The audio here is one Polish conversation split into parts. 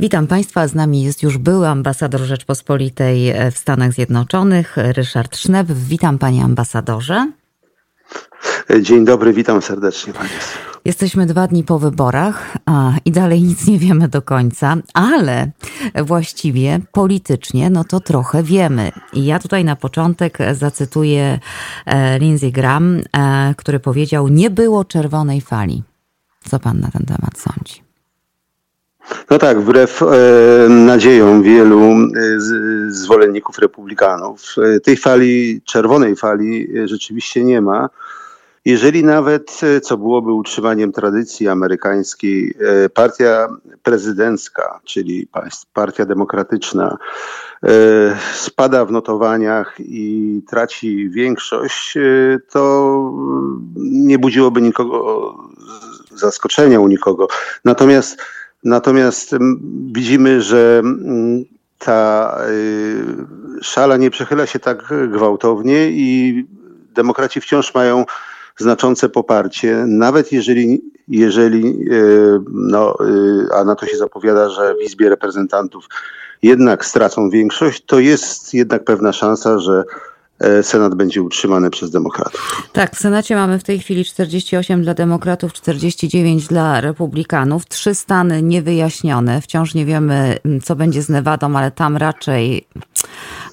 Witam Państwa. Z nami jest już były ambasador Rzeczpospolitej w Stanach Zjednoczonych, Ryszard Sznep. Witam Panie ambasadorze. Dzień dobry, witam serdecznie Panie. Jesteśmy dwa dni po wyborach a, i dalej nic nie wiemy do końca, ale właściwie politycznie no to trochę wiemy. I ja tutaj na początek zacytuję e, Lindsey Graham, e, który powiedział: Nie było czerwonej fali. Co pan na ten temat sądzi? No tak, wbrew e, nadziejom wielu e, z, zwolenników republikanów, e, tej fali, czerwonej fali e, rzeczywiście nie ma. Jeżeli nawet, e, co byłoby utrzymaniem tradycji amerykańskiej, e, partia prezydencka, czyli partia demokratyczna, spada w notowaniach i traci większość, to nie budziłoby nikogo zaskoczenia u nikogo. Natomiast Natomiast widzimy, że ta y, szala nie przechyla się tak gwałtownie i demokraci wciąż mają znaczące poparcie, nawet jeżeli, jeżeli y, no, y, a na to się zapowiada, że w Izbie Reprezentantów jednak stracą większość, to jest jednak pewna szansa, że Senat będzie utrzymany przez demokratów. Tak, w Senacie mamy w tej chwili 48 dla demokratów, 49 dla republikanów. Trzy stany niewyjaśnione. Wciąż nie wiemy, co będzie z Nevadą, ale tam raczej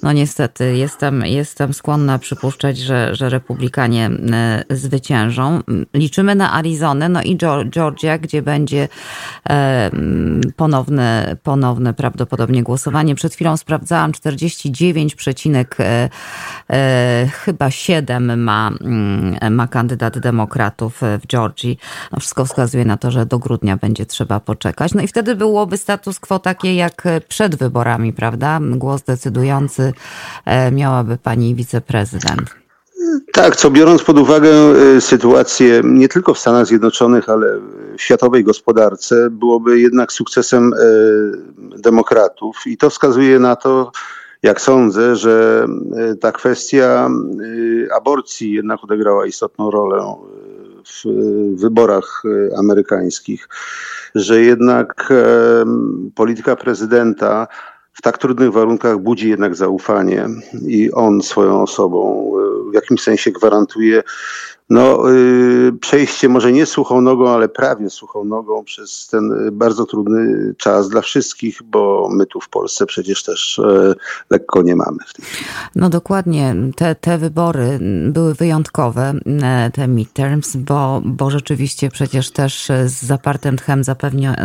no niestety jestem, jestem skłonna przypuszczać, że, że republikanie e, zwyciężą. Liczymy na Arizonę, no i Georgia, gdzie będzie e, ponowne, ponowne prawdopodobnie głosowanie. Przed chwilą sprawdzałam 49, e, chyba 7 ma, mm, ma kandydat demokratów w Georgii. No wszystko wskazuje na to, że do grudnia będzie trzeba poczekać. No i wtedy byłoby status quo takie jak przed wyborami, prawda? Głos decydujący E, miałaby pani wiceprezydent. Tak, co biorąc pod uwagę e, sytuację nie tylko w Stanach Zjednoczonych, ale w światowej gospodarce, byłoby jednak sukcesem e, demokratów. I to wskazuje na to, jak sądzę, że ta kwestia aborcji jednak odegrała istotną rolę w wyborach amerykańskich, że jednak polityka prezydenta w tak trudnych warunkach budzi jednak zaufanie i on swoją osobą w jakimś sensie gwarantuje no, y, przejście może nie suchą nogą, ale prawie suchą nogą przez ten bardzo trudny czas dla wszystkich, bo my tu w Polsce przecież też e, lekko nie mamy. No dokładnie, te, te wybory były wyjątkowe, te midterms, bo, bo rzeczywiście przecież też z zapartym tchem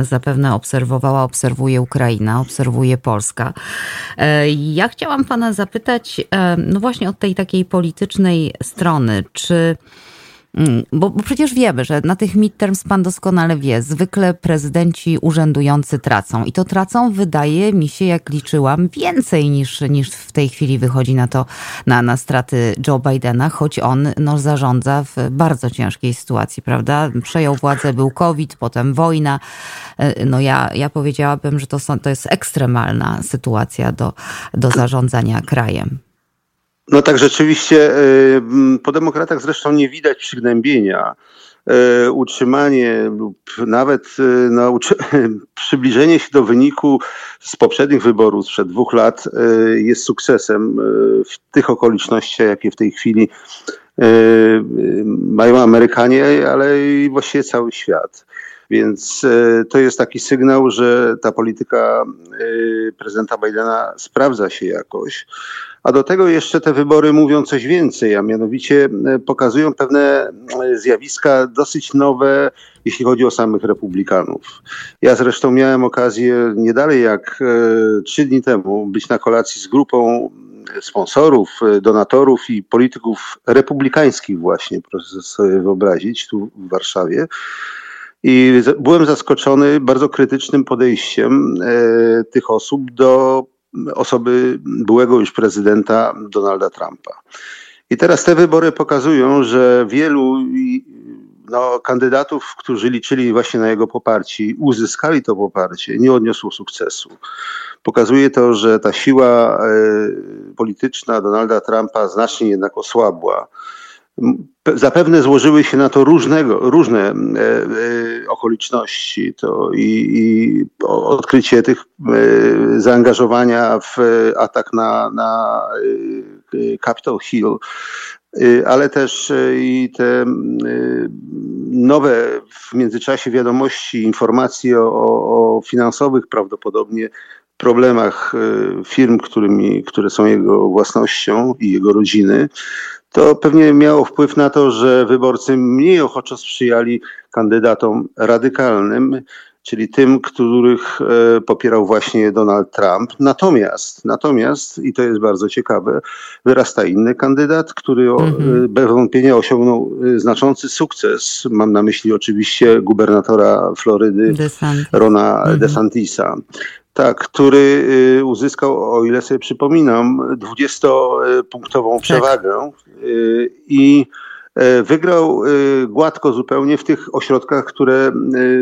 zapewne, obserwowała, obserwuje Ukraina, obserwuje Polska. Ja chciałam pana zapytać, no właśnie od tej takiej politycznej strony, czy bo, bo, przecież wiemy, że na tych midterms pan doskonale wie, zwykle prezydenci urzędujący tracą. I to tracą, wydaje mi się, jak liczyłam, więcej niż, niż w tej chwili wychodzi na to, na, na straty Joe Bidena, choć on no, zarządza w bardzo ciężkiej sytuacji, prawda? Przejął władzę, był COVID, potem wojna. E, no ja, ja powiedziałabym, że to, są, to jest ekstremalna sytuacja do, do zarządzania krajem. No tak, rzeczywiście po demokratach zresztą nie widać przygnębienia. E, utrzymanie lub nawet e, no, przybliżenie się do wyniku z poprzednich wyborów sprzed dwóch lat jest sukcesem w tych okolicznościach, jakie w tej chwili mają Amerykanie, ale i właściwie cały świat. Więc to jest taki sygnał, że ta polityka prezydenta Bidena sprawdza się jakoś. A do tego jeszcze te wybory mówią coś więcej, a mianowicie e, pokazują pewne e, zjawiska dosyć nowe, jeśli chodzi o samych republikanów. Ja zresztą miałem okazję nie dalej jak e, trzy dni temu być na kolacji z grupą sponsorów, donatorów i polityków republikańskich właśnie, proszę sobie wyobrazić, tu w Warszawie. I byłem zaskoczony bardzo krytycznym podejściem tych osób do osoby byłego już prezydenta Donalda Trumpa. I teraz te wybory pokazują, że wielu no, kandydatów, którzy liczyli właśnie na jego poparcie, uzyskali to poparcie, nie odniosło sukcesu. Pokazuje to, że ta siła e, polityczna Donalda Trumpa znacznie jednak osłabła. Zapewne złożyły się na to różnego, różne e, e, okoliczności. To i, i odkrycie tych e, zaangażowania w atak na, na Capitol Hill, ale też i te nowe w międzyczasie wiadomości, informacje o, o finansowych prawdopodobnie problemach firm, którymi, które są jego własnością i jego rodziny to pewnie miało wpływ na to, że wyborcy mniej ochoczo sprzyjali kandydatom radykalnym, czyli tym, których e, popierał właśnie Donald Trump. Natomiast, natomiast, i to jest bardzo ciekawe, wyrasta inny kandydat, który mm-hmm. bez wątpienia osiągnął e, znaczący sukces. Mam na myśli oczywiście gubernatora Florydy. Rona mm-hmm. DeSantisa. Tak, który y, uzyskał, o ile sobie przypominam, 20-punktową tak. przewagę y, i e, wygrał y, gładko zupełnie w tych ośrodkach, które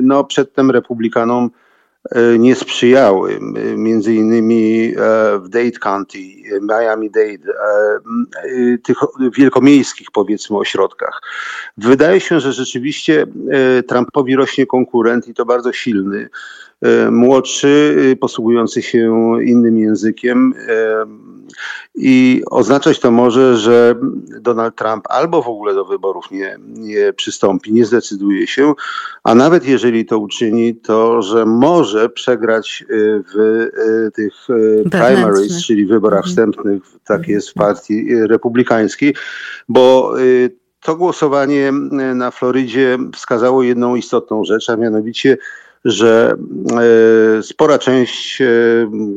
no, przedtem republikanom e, nie sprzyjały. Między innymi e, w Dade County, Miami-Dade, tych wielkomiejskich powiedzmy ośrodkach. Wydaje się, że rzeczywiście Trumpowi rośnie konkurent i to bardzo silny. E, młodszy, e, posługujący się innym językiem. E, I oznaczać to może, że Donald Trump albo w ogóle do wyborów nie, nie przystąpi, nie zdecyduje się, a nawet jeżeli to uczyni, to że może przegrać w tych primaries, czyli wyborach mhm. wstępnych, tak jest w partii republikańskiej, bo to głosowanie na Florydzie wskazało jedną istotną rzecz, a mianowicie że e, spora część e,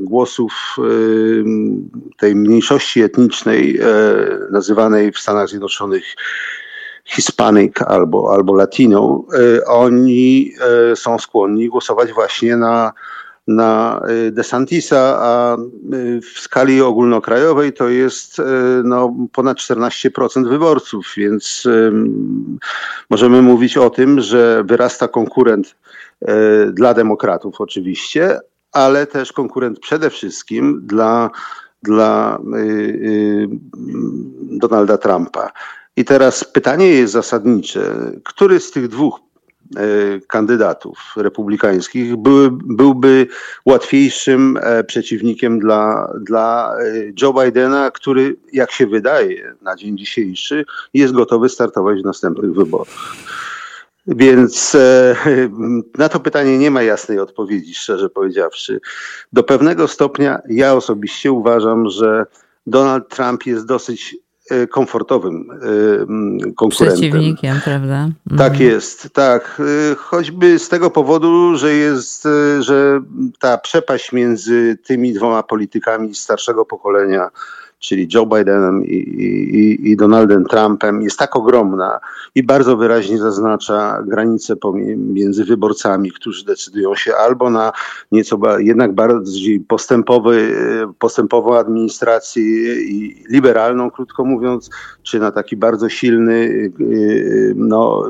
głosów e, tej mniejszości etnicznej, nazywanej w Stanach Zjednoczonych Hispanic albo, albo Latino, oni są skłonni głosować właśnie na, na DeSantisa, a w skali ogólnokrajowej to jest no, ponad 14% wyborców, więc możemy mówić o tym, że wyrasta konkurent dla demokratów oczywiście, ale też konkurent przede wszystkim dla, dla y, y, Donalda Trumpa. I teraz pytanie jest zasadnicze. Który z tych dwóch kandydatów republikańskich były, byłby łatwiejszym e, przeciwnikiem dla, dla Joe Bidena, który, jak się wydaje na dzień dzisiejszy, jest gotowy startować w następnych wyborach. Więc e, na to pytanie nie ma jasnej odpowiedzi, szczerze powiedziawszy. Do pewnego stopnia ja osobiście uważam, że Donald Trump jest dosyć e, komfortowym e, konkurentem. Przeciwnikiem, prawda? Mhm. Tak jest, tak. Choćby z tego powodu, że jest, że ta przepaść między tymi dwoma politykami starszego pokolenia czyli Joe Bidenem i, i, i, Donaldem Trumpem, jest tak ogromna i bardzo wyraźnie zaznacza granice pomiędzy wyborcami, którzy decydują się albo na nieco jednak bardziej postępowy, postępową administrację i liberalną, krótko mówiąc, czy na taki bardzo silny, no,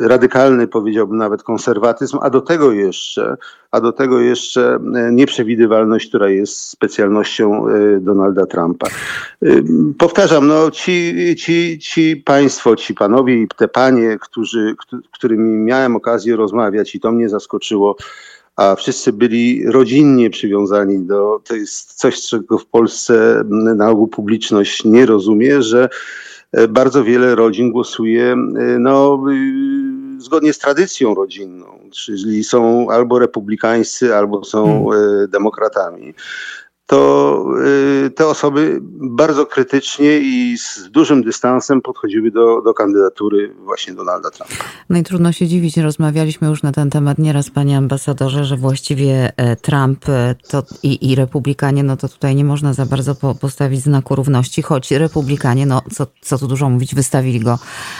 radykalny, powiedziałbym nawet konserwatyzm, a do tego jeszcze, a do tego jeszcze nieprzewidywalność, która jest specjalnością e, Donalda Trumpa. Trumpa. Powtarzam, no ci, ci, ci państwo, ci panowie i te panie, którzy, którymi miałem okazję rozmawiać i to mnie zaskoczyło, a wszyscy byli rodzinnie przywiązani do, to jest coś, czego w Polsce na ogół publiczność nie rozumie, że e, bardzo wiele rodzin głosuje e, no, y, zgodnie z tradycją rodzinną, czyli są albo republikańscy, albo są hmm. E, demokratami to y, te osoby bardzo krytycznie i z dużym dystansem podchodziły do, do kandydatury właśnie Donalda Trumpa. No i trudno się dziwić, rozmawialiśmy już na ten temat nieraz, panie ambasadorze, że właściwie e, Trump e, to i, i republikanie, no to tutaj nie można za bardzo po, postawić znaku równości, choć republikanie, no co, co tu dużo mówić, wystawili go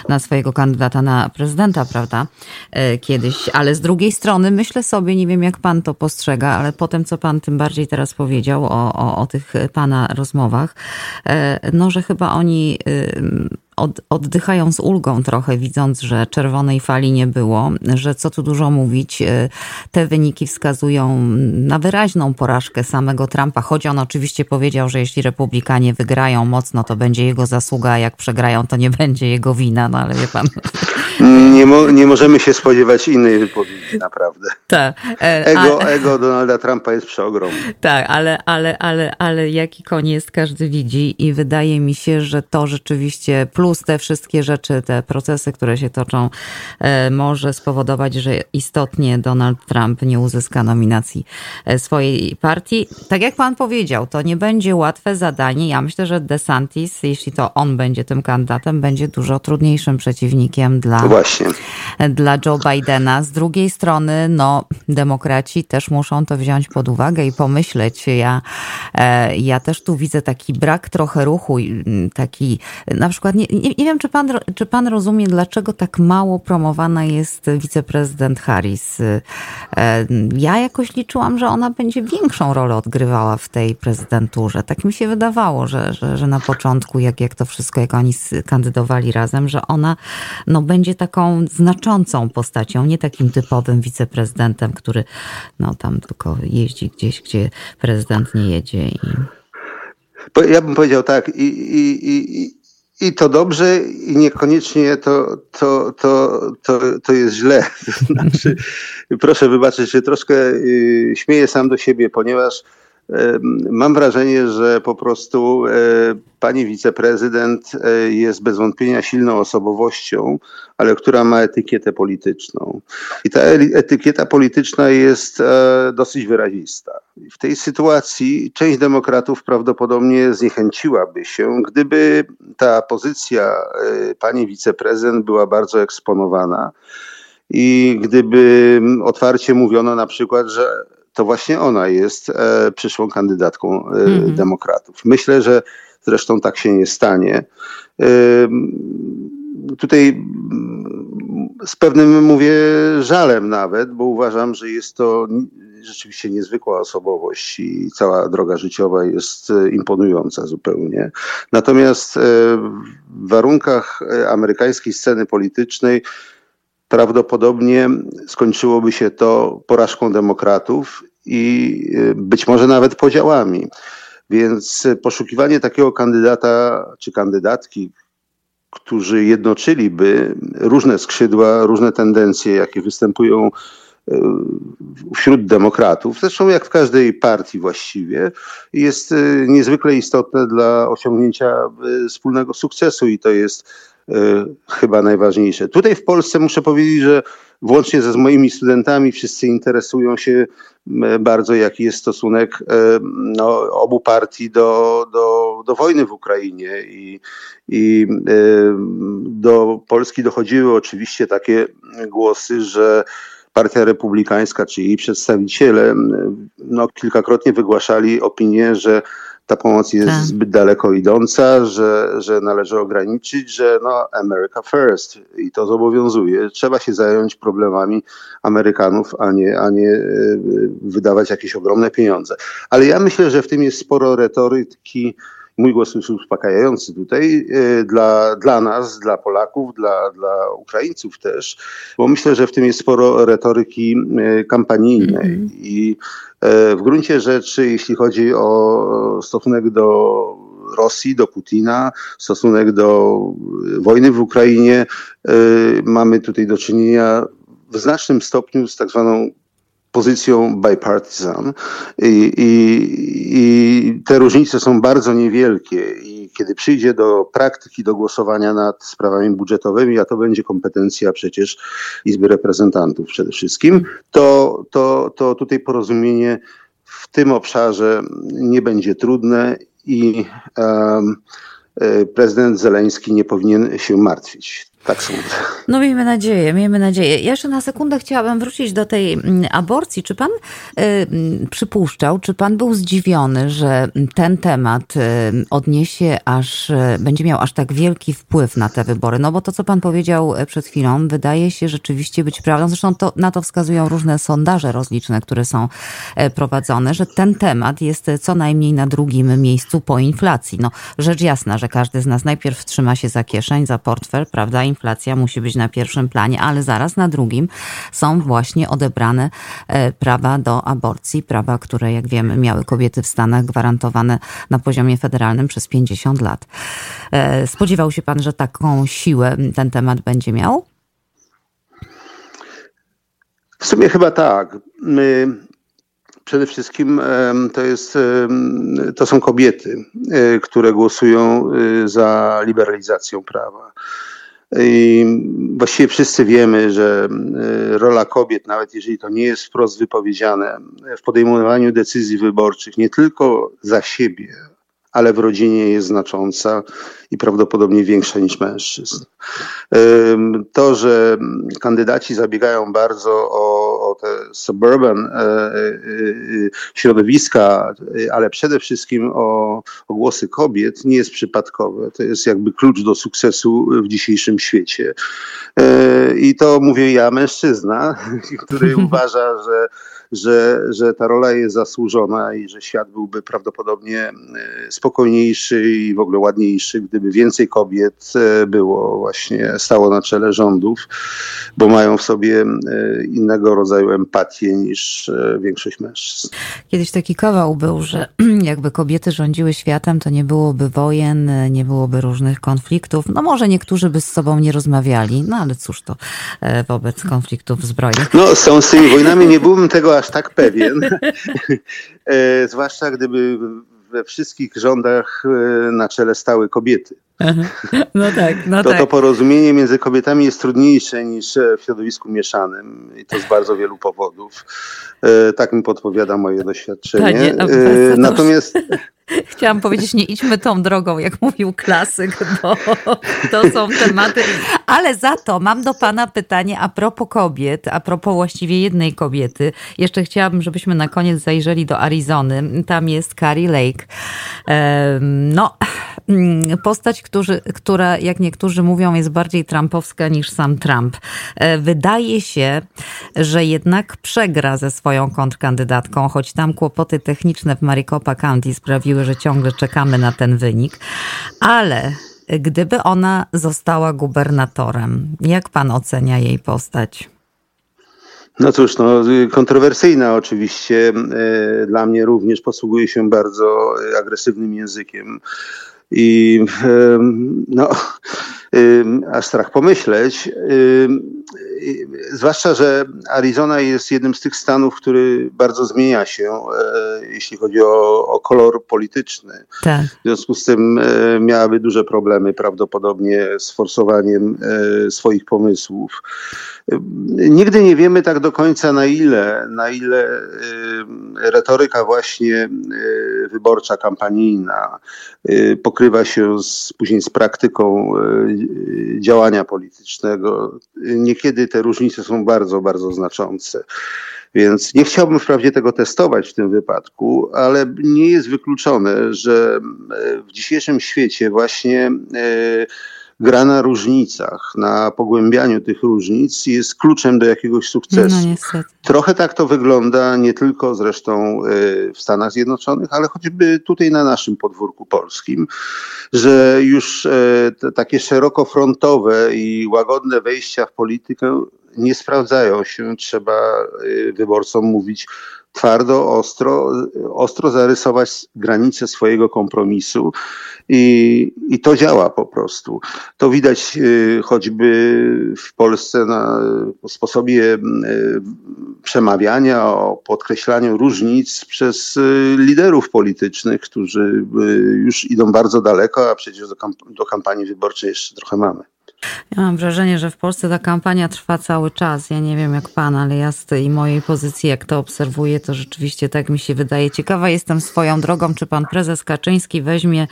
na swojego kandydata na prezydenta, prawda, e, kiedyś, ale z drugiej strony myślę sobie, nie wiem jak pan to postrzega, ale potem co pan tym bardziej teraz powiedział o o, o, tych pana rozmowach, e, no, że chyba oni od, oddychają z ulgą trochę, widząc, że czerwonej fali nie było, że co tu dużo mówić, te wyniki wskazują na wyraźną porażkę samego Trumpa, choć on oczywiście powiedział, że jeśli republikanie wygrają mocno, to będzie jego zasługa, a jak przegrają, to nie będzie jego wina, no ale wie pan. Nie, mo nie możemy się spodziewać innej wypowiedzi, naprawdę. Tak. Ego, ego Donalda Trumpa jest przeogromne. Tak, ale, ale, ale, ale jaki jest każdy widzi i wydaje mi się, że to rzeczywiście plus te wszystkie rzeczy, te procesy, które się toczą, e, może spowodować, że istotnie Donald Trump nie uzyska nominacji e, swojej partii. Tak jak pan powiedział, to nie będzie łatwe zadanie. Ja myślę, że DeSantis, jeśli to on będzie tym kandydatem, będzie dużo trudniejszym przeciwnikiem dla, Właśnie. dla Joe Bidena. Z drugiej strony, no, demokraci też muszą to wziąć pod uwagę i pomyśleć. Ja, e, ja też tu widzę taki brak trochę ruchu, taki na przykład, nie, nie, wiem, czy pan, czy pan rozumie, dlaczego tak mało promowana jest wiceprezydent Harris. E, ja jakoś liczyłam, że ona będzie większą rolę odgrywała w tej prezydenturze. Tak mi się wydawało, że, że, że na początku, jak, jak to wszystko, jak oni kandydowali razem, że ona no, będzie taką znaczącą postacią, nie takim typowym wiceprezydentem, który no, tam tylko jeździ gdzieś, gdzie prezydent nie jedzie. I... Ja bym powiedział tak, i, i, i, i to dobrze, i niekoniecznie to, to, to, to, to jest źle. Znaczy, proszę wybaczyć, że troszkę y, śmieję sam do siebie, ponieważ Mam wrażenie, że po prostu e, pani wiceprezydent e, jest bez wątpienia silną osobowością, ale która ma etykietę polityczną. I ta etykieta polityczna jest e, dosyć wyrazista. W tej sytuacji część demokratów prawdopodobnie zniechęciłaby się, gdyby ta pozycja pani wiceprezydent była bardzo eksponowana. I gdyby otwarcie mówiono na przykład, że to właśnie ona jest e, przyszłą kandydatką e, mhm. demokratów. Myślę, że zresztą tak się nie stanie. E, tutaj mm, z pewnym, mówię, żalem nawet, bo uważam, że jest to rzeczywiście niezwykła osobowość i cała droga życiowa jest imponująca zupełnie. Natomiast w warunkach amerykańskiej sceny politycznej prawdopodobnie skończyłoby się to porażką demokratów i y, być może nawet podziałami. Więc poszukiwanie takiego kandydata czy kandydatki, którzy jednoczyliby różne skrzydła, różne tendencje, jakie występują y, wśród demokratów, zresztą jak w każdej partii właściwie, jest y, niezwykle istotne dla osiągnięcia wspólnego sukcesu i to jest chyba najważniejsze. Tutaj w Polsce muszę powiedzieć, że włącznie ze z moimi studentami wszyscy interesują się bardzo, jaki jest stosunek e, no, obu partii do, do, do wojny w Ukrainie. I, I e, do Polski dochodziły oczywiście takie głosy, że Partia Republikańska, czy jej przedstawiciele, no, kilkakrotnie wygłaszali opinię, że ta pomoc jest tak. zbyt daleko idąca, że, że należy ograniczyć, że no America first i to zobowiązuje. Trzeba się zająć problemami Amerykanów, a nie, a nie e, wydawać jakieś ogromne pieniądze. Ale ja myślę, że w tym jest sporo retoryki, mój głos jest uspokajający tutaj e, dla, dla nas, dla Polaków, dla, dla Ukraińców też, bo myślę, że w tym jest sporo retoryki e, kampanijnej mm -hmm. i e, w gruncie rzeczy, jeśli chodzi o stosunek do Rosji, do Putina, stosunek do wojny w Ukrainie, mamy tutaj do czynienia w znacznym stopniu z tak zwaną pozycją bipartisan I, i, i te różnice są bardzo niewielkie i kiedy przyjdzie do praktyki, do głosowania nad sprawami budżetowymi, a to będzie kompetencja przecież Izby Reprezentantów przede wszystkim, to, to, to tutaj porozumienie w tym obszarze nie będzie trudne i um, prezydent Zeleński nie powinien się martwić. Tak sądzę. No miejmy nadzieję, miejmy nadzieję. Ja jeszcze na sekundę chciałabym wrócić do tej mm, aborcji. Czy pan y, przypuszczał, czy pan był zdziwiony, że ten temat y, odniesie aż, y, będzie miał aż tak wielki wpływ na te wybory? No bo to, co pan powiedział e, przed chwilą, wydaje się rzeczywiście być prawdą. Zresztą to, na to wskazują różne sondaże rozliczne, które są e, prowadzone, że ten temat jest co najmniej na drugim miejscu po inflacji. No rzecz jasna, że każdy z nas najpierw trzyma się za kieszeń, za portfel, prawda? Inflacja musi być na pierwszym planie, ale zaraz na drugim są właśnie odebrane e, prawa do aborcji, prawa, które jak wiemy miały kobiety w Stanach gwarantowane na poziomie federalnym przez 50 lat. E, spodziewał się pan, że taką siłę ten temat będzie miał? W sumie chyba tak. My przede wszystkim to, jest, to są kobiety, e, które głosują za liberalizacją prawa. I właściwie wszyscy wiemy, że e, rola kobiet, nawet jeżeli to nie jest wprost wypowiedziane, w podejmowaniu decyzji wyborczych nie tylko za siebie, ale w rodzinie jest znacząca i prawdopodobnie większa niż mężczyzn. To, że kandydaci zabiegają bardzo o, o te suburban e, e, środowiska, ale przede wszystkim o, o głosy kobiet, nie jest przypadkowe. To jest jakby klucz do sukcesu w dzisiejszym świecie. E, I to mówię ja, mężczyzna, który uważa, że że, że ta rola jest zasłużona i że świat byłby prawdopodobnie e, spokojniejszy i w ogóle ładniejszy, gdyby więcej kobiet e, było właśnie stało na czele rządów, bo mają w sobie e, innego rodzaju empatię niż większość mężczyzn. Kiedyś taki kawał był, że jakby kobiety rządziły światem, to nie byłoby wojen, nie byłoby różnych konfliktów. No może niektórzy by z sobą nie rozmawiali, no ale cóż to wobec konfliktów zbrojnych. No są z tymi wojnami, nie byłbym tego aż tak pewien. E, zwłaszcza gdyby we wszystkich rządach e, na czele stały kobiety. No tak, no to, tak. To porozumienie między kobietami jest trudniejsze niż w środowisku mieszanym i to z bardzo wielu powodów. E, tak mi podpowiada moje doświadczenie. Panie, Natomiast... Chciałam powiedzieć, nie idźmy tą drogą, jak mówił klasyk, bo to są tematy. Ale za to mam do Pana pytanie a propos kobiet, a propos właściwie jednej kobiety. Jeszcze chciałabym, żebyśmy na koniec zajrzeli do Arizony. Tam jest Carrie Lake. No, postać, którzy, która, jak niektórzy mówią, jest bardziej trumpowska niż sam Trump. E, wydaje się, że jednak przegra ze swoją kontrkandydatką, choć tam kłopoty techniczne w Maricopa County sprawiły, że ciągle czekamy na ten wynik. Ale gdyby ona została gubernatorem, jak pan ocenia jej postać? No cóż, no, kontrowersyjna oczywiście. E, dla mnie również posługuje się bardzo agresywnym językiem i no, aż strach pomyśleć. Zwłaszcza, że Arizona jest jednym z tych stanów, który bardzo zmienia się, e, jeśli chodzi o, o kolor polityczny. Tak. W związku z tym e, miałaby duże problemy prawdopodobnie z forsowaniem e, swoich pomysłów. Nigdy nie wiemy tak do końca na ile, na ile retoryka właśnie wyborcza, kampanijna pokrywa się z, później z praktyką działania politycznego. Niekiedy te różnice są bardzo, bardzo znaczące. Więc nie chciałbym wprawdzie tego testować w tym wypadku, ale nie jest wykluczone, że w dzisiejszym świecie właśnie e, gra na różnicach, na pogłębianiu tych różnic jest kluczem do jakiegoś sukcesu. No, Trochę tak to wygląda nie tylko zresztą y, w Stanach Zjednoczonych, ale choćby tutaj na naszym podwórku polskim, że już y, takie szerokofrontowe i łagodne wejścia w politykę nie sprawdzają się. Trzeba y, wyborcom mówić twardo, ostro, ostro zarysować granice swojego kompromisu i, i to działa po prostu. To widać y, choćby w Polsce na sposobie y, przemawiania, o podkreślaniu różnic przez y, liderów politycznych, którzy już idą bardzo daleko, a przecież do, kamp do kampanii wyborczej jeszcze trochę mamy. Ja mam wrażenie, że w Polsce ta kampania trwa cały czas. Ja nie wiem jak pan, ale ja z tej mojej pozycji, jak to obserwuję, to rzeczywiście tak mi się wydaje. Ciekawa jestem swoją drogą, czy pan prezes Kaczyński weźmie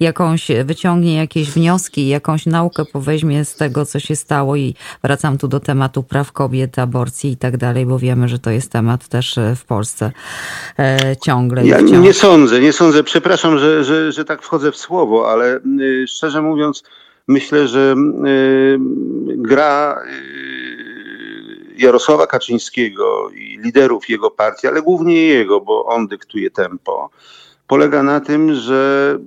jakąś, wyciągnie jakieś wnioski, jakąś naukę poweźmie z tego, co się stało i wracam tu do tematu praw kobiet, aborcji i tak dalej, bo wiemy, że to jest temat też e, w Polsce e, ciągle. Ja nie sądzę, nie sądzę. Przepraszam, że, że, że tak wchodzę w słowo, ale y, szczerze mówiąc, myślę, że y, gra y, Jarosława Kaczyńskiego i liderów jego partii, ale głównie jego, bo on dyktuje tempo, polega na tym, że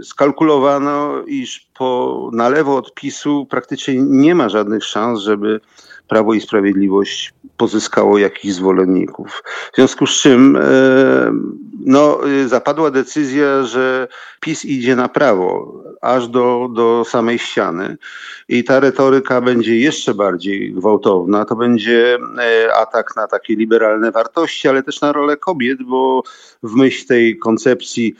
y, skalkulowano, iż po, na lewo od PiSu praktycznie nie ma żadnych szans, żeby Prawo i Sprawiedliwość pozyskało jakichś zwolenników. W związku z czym no, zapadła decyzja, że PiS idzie na prawo, aż do, do samej ściany i ta retoryka będzie jeszcze bardziej gwałtowna. To będzie e, atak na takie liberalne wartości, ale też na rolę kobiet, bo w myśl tej koncepcji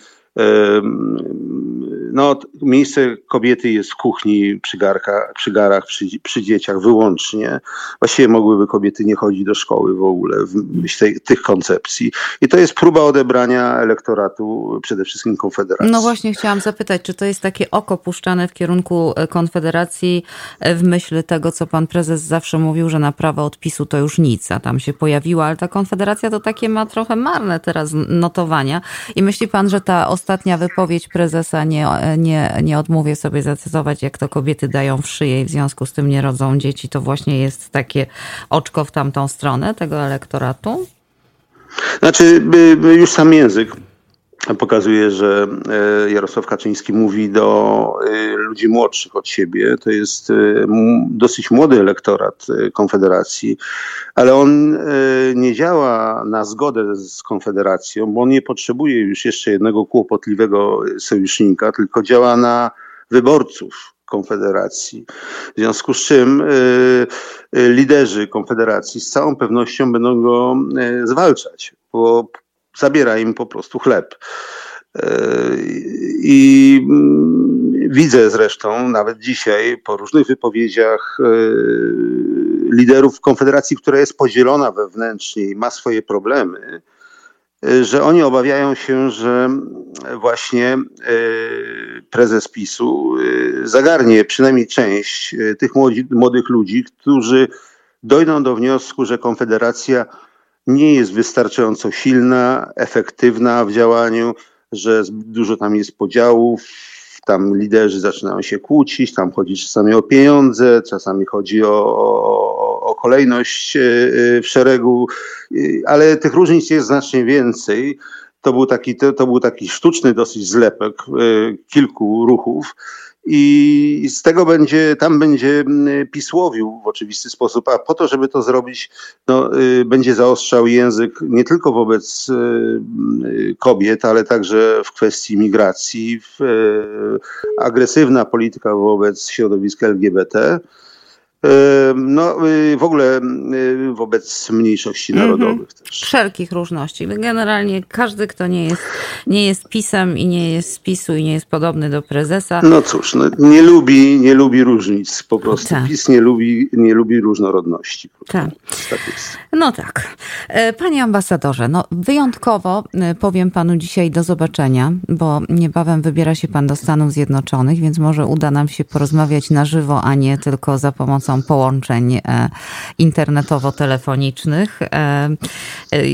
no, miejsce kobiety jest w kuchni, przy, garka, przy garach, przy, przy, dzieciach wyłącznie. Właściwie mogłyby kobiety nie chodzić do szkoły w ogóle w myśl tej, tych koncepcji. I to jest próba odebrania elektoratu przede wszystkim Konfederacji. No właśnie chciałam zapytać, czy to jest takie oko puszczane w kierunku e, Konfederacji e, w myśl tego, co pan prezes zawsze mówił, że na prawo odpisu to już nic, a tam się pojawiła, ale ta Konfederacja to takie ma trochę marne teraz notowania. I myśli pan, że ta ostatnia wypowiedź prezesa nie, nie, nie odmówię sobie zacytować, jak to kobiety dają w szyję i w związku z tym nie rodzą dzieci, to właśnie jest takie oczko w tamtą stronę tego elektoratu? Znaczy, już sam język pokazuje, że e, Jarosław Kaczyński mówi do e, ludzi młodszych od siebie. To jest e, dosyć młody elektorat Konfederacji, ale on nie działa na zgodę z Konfederacją, bo on nie potrzebuje już jeszcze jednego kłopotliwego sojusznika, tylko działa na wyborców. Konfederacji. W związku z czym liderzy Konfederacji z całą pewnością będą go zwalczać, bo zabiera im po prostu chleb. E, I widzę zresztą nawet dzisiaj po różnych wypowiedziach e, liderów Konfederacji, która jest podzielona wewnętrznie i ma swoje problemy, e, że oni obawiają się, że właśnie prezes PiSu zagarnie przynajmniej część tych młodych ludzi, którzy dojdą do wniosku, że Konfederacja nie jest wystarczająco silna, efektywna w działaniu, że dużo tam jest podziałów, tam liderzy zaczynają się kłócić, tam chodzi czasami o pieniądze, czasami chodzi o, o, o kolejność e, e, w szeregu, e, ale tych różnic jest znacznie więcej. To był taki, to, to był taki sztuczny dosyć zlepek kilku ruchów. I z tego będzie, tam będzie mm, pisłowił w oczywisty sposób, a po to, żeby to zrobić, no, y, będzie zaostrzał język nie tylko wobec y, y, kobiet, ale także w kwestii migracji, w, agresywna polityka wobec środowiska LGBT no, y, w ogóle y, wobec mniejszości mhm. narodowych też. Wszelkich różności. Generalnie każdy, kto nie jest, nie jest pisem i nie jest z PiSu i nie jest podobny do prezesa. No cóż, no, nie lubi, nie lubi różnic po prostu. Tak. PiS nie lubi, nie lubi różnorodności. Tak. tak no tak. E, panie ambasadorze, no wyjątkowo e, powiem panu dzisiaj do zobaczenia, bo niebawem wybiera się pan do Stanów Zjednoczonych, więc może uda nam się porozmawiać na żywo, a nie tylko za pomocą połączeń e, internetowo-telefonicznych.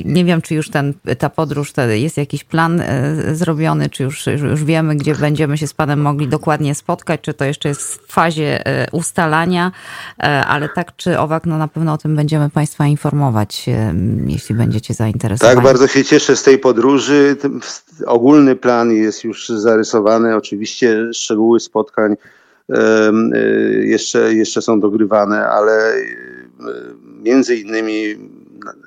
Nie wiem, czy już ten, ta podróż, jest jakiś plan zrobiony, czy już, już wiemy, gdzie będziemy się z Panem mogli dokładnie spotkać, czy to jeszcze jest w fazie ustalania, ale tak czy owak, no na pewno o tym będziemy Państwa informować, jeśli będziecie zainteresowani. Tak, bardzo się cieszę z tej podróży. Ogólny plan jest już zarysowany. Oczywiście szczegóły spotkań Y, jeszcze, jeszcze są dogrywane, ale y, między innymi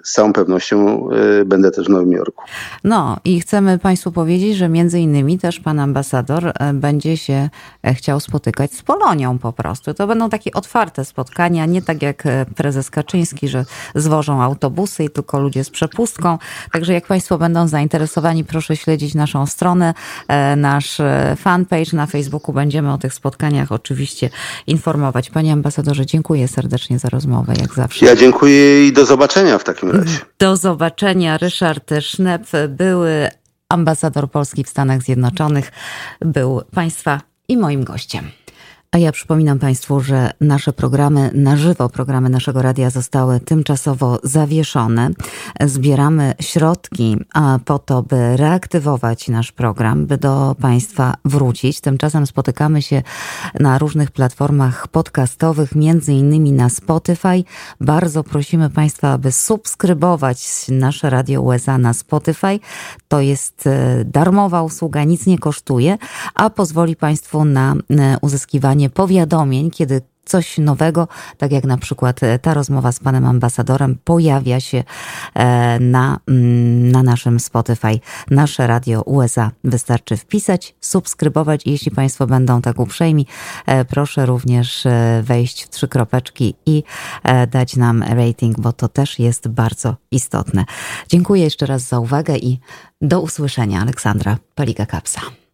z całą pewnością będę też w Nowym Jorku. No i chcemy Państwu powiedzieć, że między innymi też pan ambasador będzie się chciał spotykać z Polonią po prostu. To będą takie otwarte spotkania, nie tak jak prezes Kaczyński, że zwożą autobusy i tylko ludzie z przepustką. Także jak Państwo będą zainteresowani, proszę śledzić naszą stronę, nasz fanpage na Facebooku. Będziemy o tych spotkaniach oczywiście informować. Panie ambasadorze, dziękuję serdecznie za rozmowę, jak zawsze. Ja dziękuję i do zobaczenia w takim Do zobaczenia. Ryszard Sznep, były ambasador Polski w Stanach Zjednoczonych, był Państwa i moim gościem. A ja przypominam Państwu, że nasze programy na żywo, programy naszego radia zostały tymczasowo zawieszone. Zbieramy środki po to, by reaktywować nasz program, by do Państwa wrócić. Tymczasem spotykamy się na różnych platformach podcastowych, między innymi na Spotify. Bardzo prosimy Państwa, aby subskrybować nasze Radio USA na Spotify. To jest e, darmowa usługa, nic nie kosztuje, a pozwoli Państwu na e, uzyskiwanie powiadomień, kiedy coś nowego, tak jak na przykład e, ta rozmowa z panem ambasadorem pojawia się e, na, mm, na naszym Spotify. Nasze radio USA wystarczy wpisać, subskrybować i jeśli państwo będą tak uprzejmi, e, proszę również wejść w trzy kropeczki i dać nam rating, bo to też jest bardzo istotne. Dziękuję jeszcze raz za uwagę i do usłyszenia. Aleksandra Paliga-Kapsa.